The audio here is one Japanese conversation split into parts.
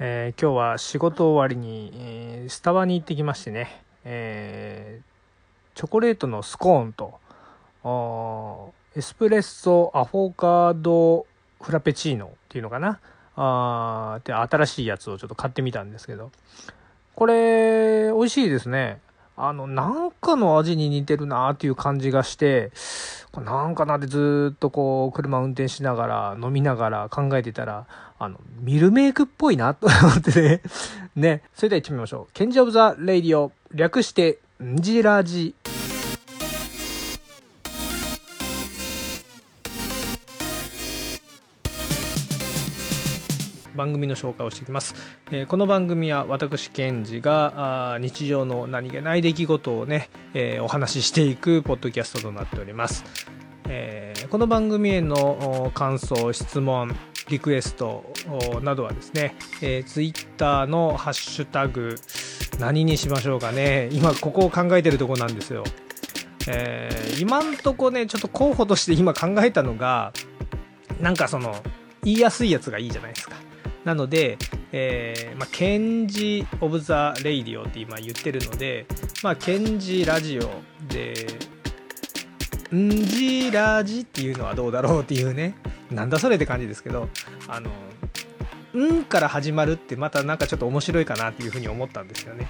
えー今日は仕事終わりに、えースタバに行ってきましてね、えーチョコレートのスコーンと、エスプレッソアフォーカードフラペチーノっていうのかな？あで新しいやつをちょっと買ってみたんですけど、これ、美味しいですね。あの、なんかの味に似てるなっていう感じがして、これなんかなってずっとこう、車運転しながら、飲みながら考えてたら、あの、ミルメイクっぽいなと思ってね。ね。それでは行ってみましょう。ケンジ of the Radio。略して、んじらじ。番組の紹介をしていきます、えーこの番組は私ケンジがあ日常の何気ない出来事をね、えーお話ししていくポッドキャストとなっております、えーこの番組への感想質問リクエストなどはですね、えー、ツイッターのハッシュタグ何にしましょうかね。今ここを考えてるとこなんですよ。えー今んとこねちょっと候補として今考えたのがなんかその言いやすいやつがいいじゃないですか。なので、えーまあ、ケンジ of the Radio って今言ってるので、まあ、ケンジ・ラジオで、んじラジっていうのはどうだろうっていうね、なんだそれって感じですけど、あの、んから始まるってまたなんかちょっと面白いかなっていうふうに思ったんですよね。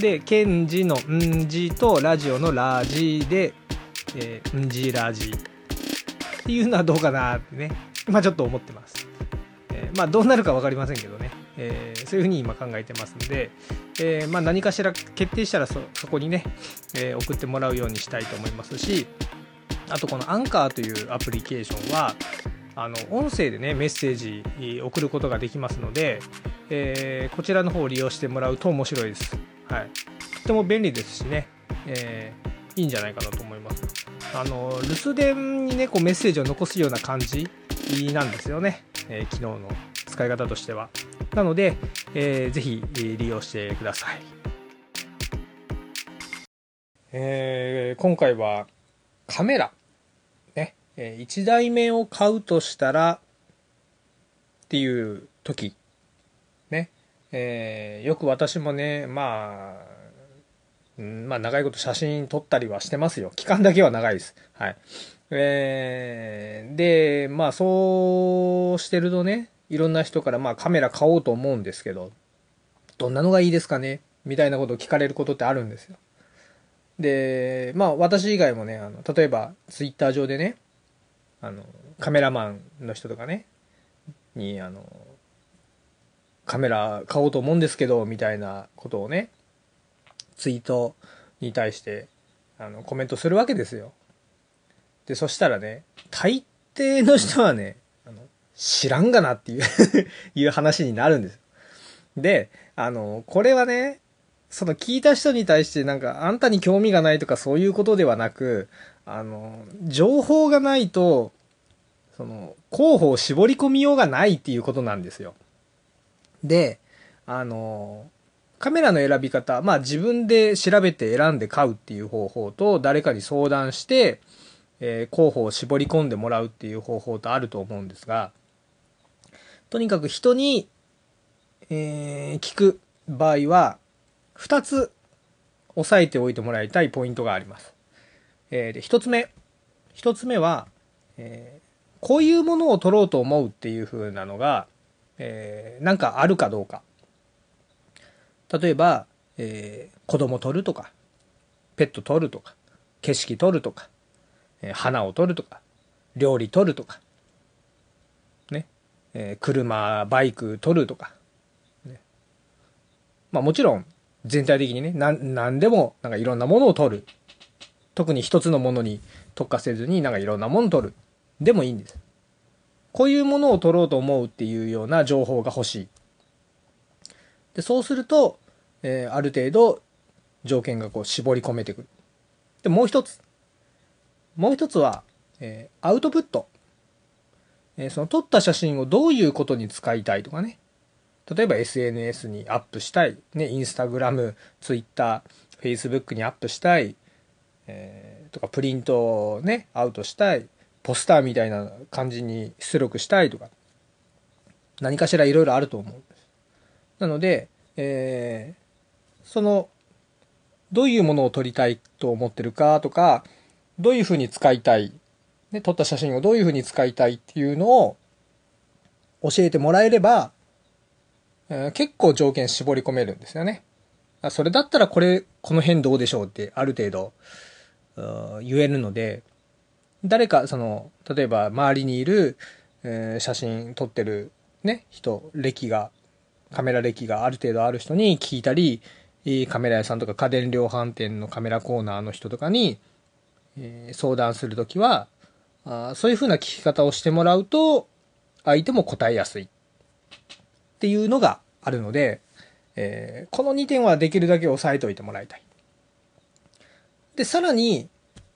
で、ケンジのんじとラジオのラジで、えーんじラジっていうのはどうかなってね、まあちょっと思ってます。まあどうなるか分かりませんけどね、えーそういうふうに今考えてますので、えーまあ、何かしら決定したらそこにね、えー送ってもらうようにしたいと思いますしあとこのアンカーというアプリケーションはあの音声でねメッセージ送ることができますので、えこちらの方を利用してもらうと面白いです。はい、とても便利ですしね、えーいいんじゃないかなと思います。あの留守電にねこうメッセージを残すような感じなんですよね、えー機能の使い方としては。なので、えーぜひ利用してください。えー今回はカメラ、ね、え1台目を買うとしたらっていう時、ね、えーよく私もね、まあ、まあ長いこと写真撮ったりはしてますよ。期間だけは長いです。はい。えーで、まあそうしてるとね、いろんな人からまあカメラ買おうと思うんですけど、どんなのがいいですかねみたいなことを聞かれることってあるんですよ。で、まあ私以外もね、あの例えばツイッター上でね、あの、カメラマンの人とかね、に、あの、カメラ買おうと思うんですけど、みたいなことをね、ツイートに対して、あの、コメントするわけですよ。で、そしたらね、大抵の人はね、あの知らんがなっていう いう話になるんです。で、あの、これはね、その聞いた人に対してなんか、あんたに興味がないとかそういうことではなく、あの、情報がないと、その、候補を絞り込みようがないっていうことなんですよ。で、あの、カメラの選び方、まあ自分で調べて選んで買うっていう方法と、誰かに相談して、えー候補を絞り込んでもらうっていう方法とあると思うんですが、とにかく人に、えー聞く場合は、2つ押さえておいてもらいたいポイントがあります。えーで1つ目。1つ目は、えーこういうものを取ろうと思うっていう風なのが、えーなんかあるかどうか。例えば、えー子供取るとか、ペット取るとか、景色取るとか、え花を取るとか、料理取るとか、ね、え車、バイク取るとか、ね。まあもちろん、全体的にね、なん、なんでも、なんかいろんなものを取る。特に一つのものに特化せずに、なんかいろんなものを取る。でもいいんです。こういうものを取ろうと思うっていうような情報が欲しい。で、そうすると、えーある程度条件がこう絞り込めてくる。で、もう一つ。もう一つは、えーアウトプット。えーその撮った写真をどういうことに使いたいとかね。例えば SNS にアップしたい。ね、インスタグラム、ツイッター、フェイスブックにアップしたい。えーとか、プリントをね、アウトしたい。ポスターみたいな感じに出力したいとか。何かしらいろいろあると思うんです。なので、えー、その、どういうものを撮りたいと思ってるかとか、どういうふうに使いたい、ね、撮った写真をどういうふうに使いたいっていうのを教えてもらえれば、えー、結構条件絞り込めるんですよね。それだったらこれ、この辺どうでしょうってある程度言えるので、誰か、その、例えば周りにいる、えー、写真撮ってるね、人、歴が、カメラ歴がある程度ある人に聞いたり、カメラ屋さんとか家電量販店のカメラコーナーの人とかに、えー、相談するときはあ、そういうふうな聞き方をしてもらうと、相手も答えやすいっていうのがあるので、えー、この2点はできるだけ押さえておいてもらいたい。で、さらに、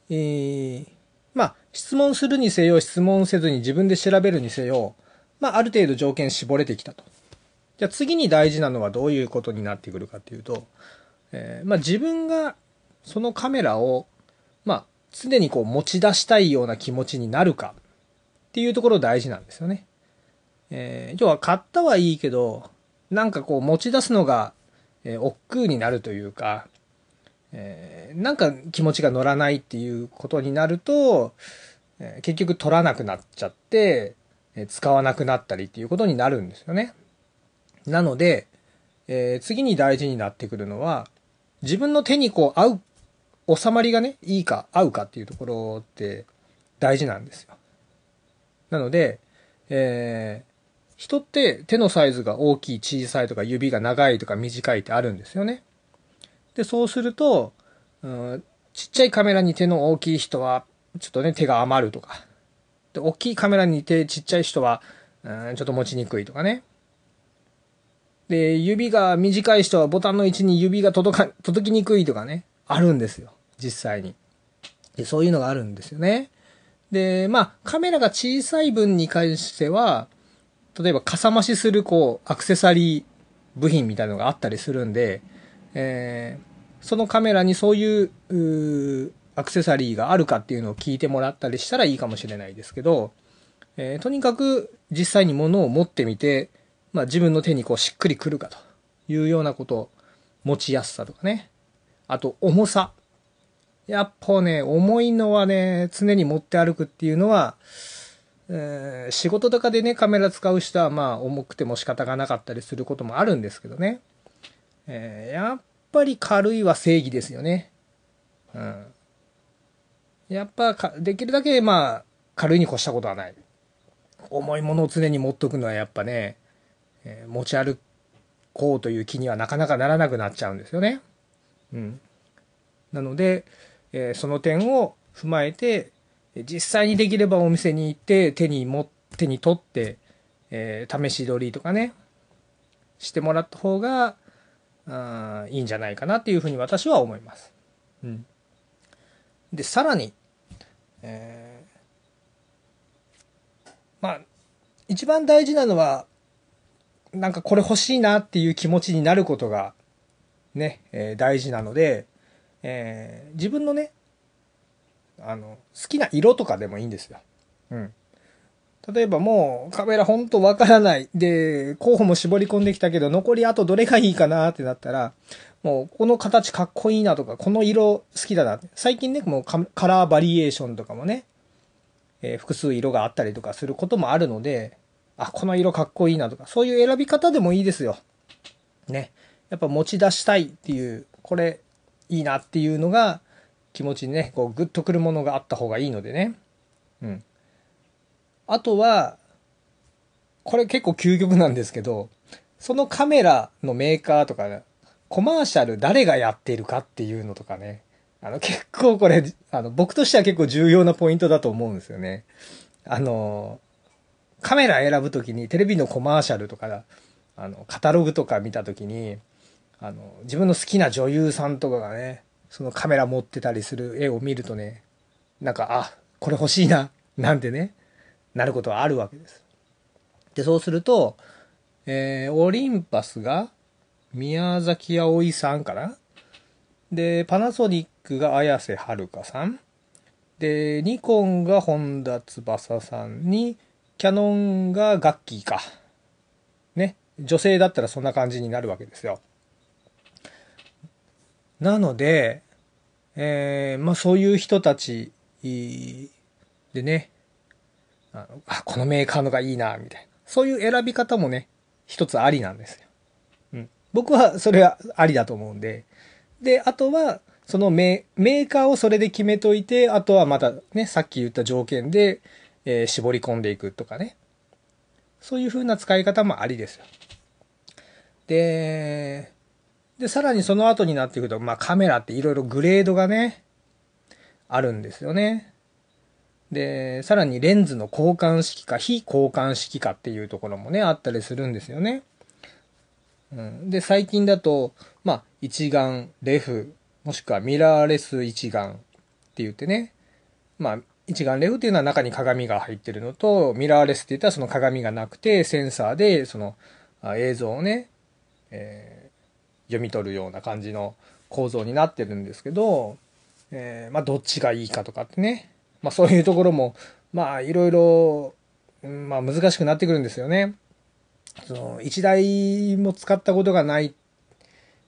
えー、まあ、質問するにせよ、質問せずに自分で調べるにせよ、まあ、ある程度条件絞れてきたと。じゃあ次に大事なのはどういうことになってくるかっていうと、えー、まあ、自分がそのカメラを、常にこう持ち出したいような気持ちになるかっていうところ大事なんですよね。えー、要は買ったはいいけど、なんかこう持ち出すのが、えー、億劫になるというか、えー、なんか気持ちが乗らないっていうことになると、え、結局取らなくなっちゃって、え、使わなくなったりっていうことになるんですよね。なので、え、次に大事になってくるのは、自分の手にこう合う、収まりがね、いいか合うかっていうところって大事なんですよ。なので、えー、人って手のサイズが大きい、小さいとか指が長いとか短いってあるんですよね。で、そうすると、うん、ちっちゃいカメラに手の大きい人は、ちょっとね、手が余るとか。で、大きいカメラに手ちっちゃい人は、うん、ちょっと持ちにくいとかね。で、指が短い人はボタンの位置に指が届か、届きにくいとかね、あるんですよ。実際に。で、そういうのがあるんですよね。で、まあ、カメラが小さい分に関しては、例えば、かさ増しする、こう、アクセサリー部品みたいなのがあったりするんで、えー、そのカメラにそういう、うアクセサリーがあるかっていうのを聞いてもらったりしたらいいかもしれないですけど、えー、とにかく実際に物を持ってみて、まあ、自分の手にこうしっくりくるかというようなこと、持ちやすさとかね。あと、重さ。やっぱね、重いのはね、常に持って歩くっていうのは、えー、仕事とかでね、カメラ使う人はまあ重くても仕方がなかったりすることもあるんですけどね。えー、やっぱり軽いは正義ですよね。うん。やっぱできるだけまあ軽いに越したことはない。重いものを常に持っとくのはやっぱね、えー、持ち歩こうという気にはなかなかならなくなっちゃうんですよね。うん。なので、えー、その点を踏まえて、実際にできればお店に行って手に持手に取って、えー、試し撮りとかね、してもらった方が、あいいんじゃないかなっていうふうに私は思います。うん。で、さらに、えー、まあ、一番大事なのは、なんかこれ欲しいなっていう気持ちになることがね、えー、大事なので、えー、自分のね、あの、好きな色とかでもいいんですよ。うん。例えばもうカメラほんとわからない。で、候補も絞り込んできたけど、残りあとどれがいいかなってなったら、もうこの形かっこいいなとか、この色好きだな。最近ね、もうカラーバリエーションとかもね、えー、複数色があったりとかすることもあるので、あ、この色かっこいいなとか、そういう選び方でもいいですよ。ね。やっぱ持ち出したいっていう、これいいなっていうのが気持ちにね、こうグッとくるものがあった方がいいのでね。うん。あとは、これ結構究極なんですけど、そのカメラのメーカーとか、コマーシャル誰がやっているかっていうのとかね。あの結構これ、あの僕としては結構重要なポイントだと思うんですよね。あの、カメラ選ぶときにテレビのコマーシャルとか、あの、カタログとか見たときに、あの、自分の好きな女優さんとかがね、そのカメラ持ってたりする絵を見るとね、なんか、あ、これ欲しいな、なんてね、なることはあるわけです。で、そうすると、えー、オリンパスが宮崎葵さんかな？で、パナソニックが綾瀬はるかさん。で、ニコンが本田翼さんに、キャノンがガッキーか。ね。女性だったらそんな感じになるわけですよ。なので、えー、まあそういう人たちでね、あのあ、このメーカーのがいいな、みたいな。そういう選び方もね、一つありなんですよ。うん。僕はそれはありだと思うんで。で、あとは、そのメーカーをそれで決めといて、あとはまたね、さっき言った条件で、えー、絞り込んでいくとかね。そういう風な使い方もありですよ。で、で、さらにその後になっていくと、まあカメラっていろいろグレードがね、あるんですよね。で、さらにレンズの交換式か非交換式かっていうところもね、あったりするんですよね。うん、で、最近だと、まあ、一眼、レフ、もしくはミラーレス一眼って言ってね、まあ、一眼レフっていうのは中に鏡が入ってるのと、ミラーレスって言ったらその鏡がなくて、センサーでその映像をね、えー、読み取るような感じの構造になってるんですけど、えー、まあどっちがいいかとかってね、まあそういうところも、まあいろいろ、まあ難しくなってくるんですよね。その一台も使ったことがないっ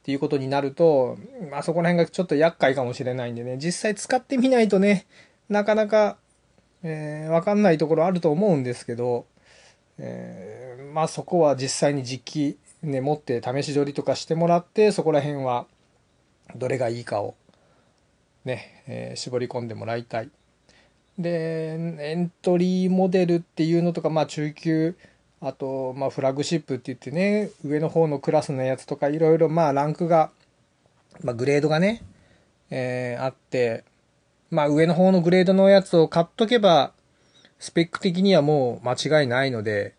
ていうことになると、まあそこら辺がちょっと厄介かもしれないんでね、実際使ってみないとね、なかなか、えー、わかんないところあると思うんですけど、えー、まあそこは実際に実機ね、持って試し撮りとかしてもらって、そこら辺はどれがいいかをね、えー、絞り込んでもらいたい。で、エントリーモデルっていうのとか、まあ中級、あと、まあ、フラグシップって言ってね、上の方のクラスのやつとか、いろいろ、まあ、ランクが、まあ、グレードがね、えー、あって、まあ、上の方のグレードのやつを買っとけば、スペック的にはもう間違いないので、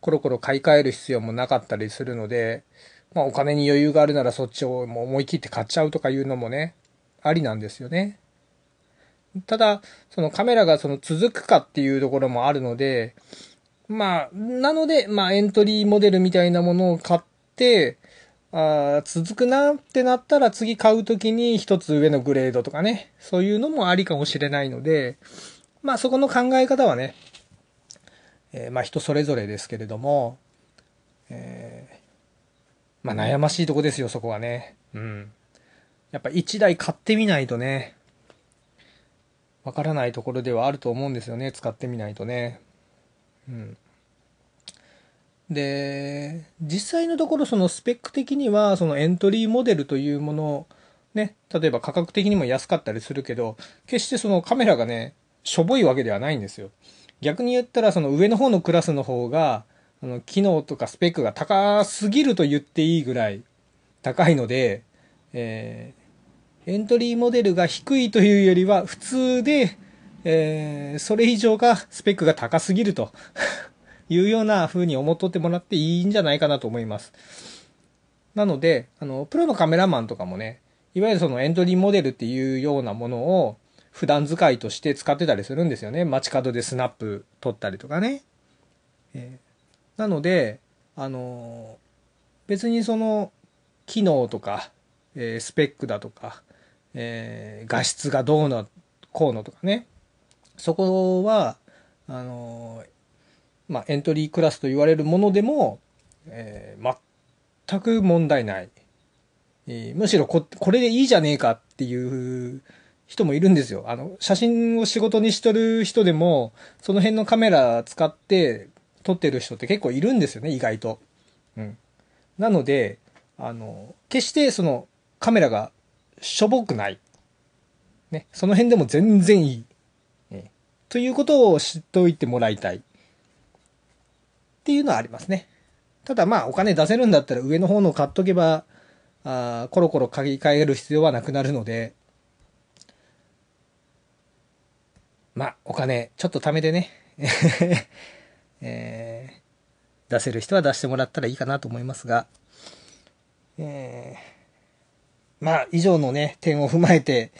コロコロ買い替える必要もなかったりするので、まあ、お金に余裕があるならそっちをもう思い切って買っちゃうとかいうのもね、ありなんですよね。ただ、そのカメラがその続くかっていうところもあるので、まあ、なので、まあ、エントリーモデルみたいなものを買って、あ続くなってなったら次買うときに一つ上のグレードとかね、そういうのもありかもしれないので、まあそこの考え方はね、えー、まあ人それぞれですけれども、えー、まあ悩ましいとこですよ、そこはね。うん。やっぱ一台買ってみないとね、わからないところではあると思うんですよね、使ってみないとね。うん。で、実際のところそのスペック的には、そのエントリーモデルというものね、例えば価格的にも安かったりするけど、決してそのカメラがね、しょぼいわけではないんですよ。逆に言ったらその上の方のクラスの方が、あの、機能とかスペックが高すぎると言っていいぐらい高いので、えー、エントリーモデルが低いというよりは普通で、えー、それ以上がスペックが高すぎると いうような風に思っとってもらっていいんじゃないかなと思います。なので、あの、プロのカメラマンとかもね、いわゆるそのエントリーモデルっていうようなものを普段使いとして使ってたりするんですよね。街角でスナップ撮ったりとかね。えー、なので、あの別にその機能とか、えー、スペックだとか、え、画質がどうのこうのとかね、そこは、あのまあ、エントリークラスと言われるものでも、え、全く問題ない。え、むしろこ、これでいいじゃねえかっていう人もいるんですよ。あの、写真を仕事にしとる人でも、その辺のカメラ使って撮ってる人って結構いるんですよね、意外と。うん。なので、あの、決してそのカメラがしょぼくない。ね、その辺でも全然いい。ということを知っておいてもらいたい。っていうのはありますね。ただまあお金出せるんだったら上の方の買っとけば、あコロコロ書き換える必要はなくなるので、まあお金ちょっと貯めてね、えー、出せる人は出してもらったらいいかなと思いますが、えー、まあ以上のね、点を踏まえて、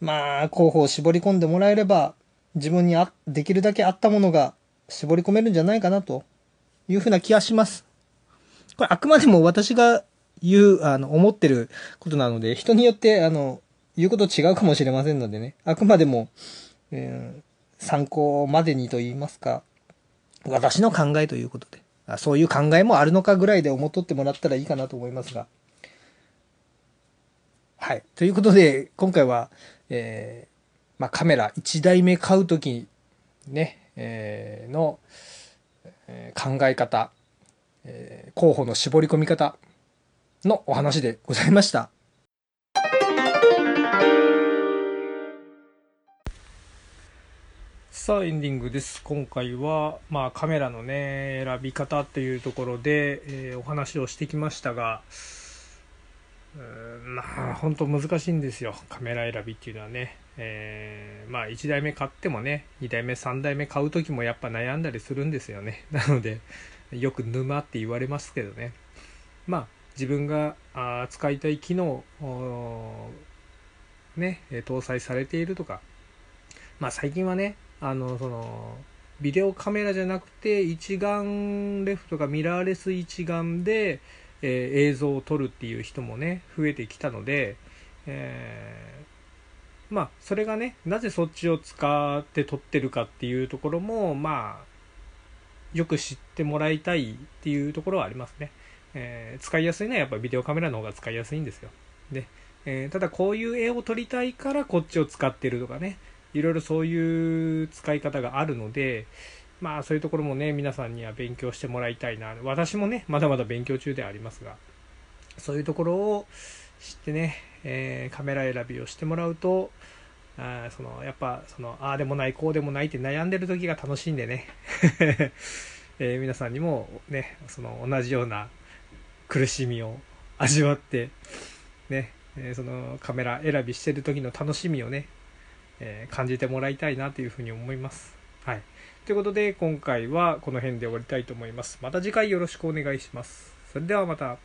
まあ候補を絞り込んでもらえれば、自分にあできるだけあったものが絞り込めるんじゃないかなというふうな気がします。これあくまでも私が言う、あの、思ってることなので、人によって、あの、言うこと違うかもしれませんのでね、あくまでも、えー、参考までにと言いますか、私の考えということで、あそういう考えもあるのかぐらいで思っとってもらったらいいかなと思いますが。はい。ということで、今回は、えー、まあ、カメラ1台目買うとき、ね、えー、の、えー、考え方、えー、候補の絞り込み方のお話でございました。さあエンディングです。今回は、まあ、カメラのね、選び方っていうところで、えー、お話をしてきましたが、まあ、本当難しいんですよ。カメラ選びっていうのはね。えー、まあ、1台目買ってもね、2台目、3台目買う時もやっぱ悩んだりするんですよね。なので、よく沼って言われますけどね。まあ、自分があ使いたい機能、ね、搭載されているとか、まあ最近はね、あの、その、ビデオカメラじゃなくて一眼レフとかミラーレス一眼で、えー、映像を撮るっていう人もね増えてきたので、えー、まあそれがねなぜそっちを使って撮ってるかっていうところもまあよく知ってもらいたいっていうところはありますね、えー、使いやすいのはやっぱビデオカメラの方が使いやすいんですよ。で、えただこういう絵を撮りたいからこっちを使ってるとかねいろいろそういう使い方があるので、まあそういうところもね、皆さんには勉強してもらいたいな。私もね、まだまだ勉強中ではありますが、そういうところを知ってね、えー、カメラ選びをしてもらうと、あそのやっぱそのああでもないこうでもないって悩んでる時が楽しいんでね、えー、皆さんにもねその同じような苦しみを味わってね、えー、そのカメラ選びしてる時の楽しみをねえー、感じてもらいたいなというふうに思います。はい。ということで、今回はこの辺で終わりたいと思います。また次回よろしくお願いします。それではまた。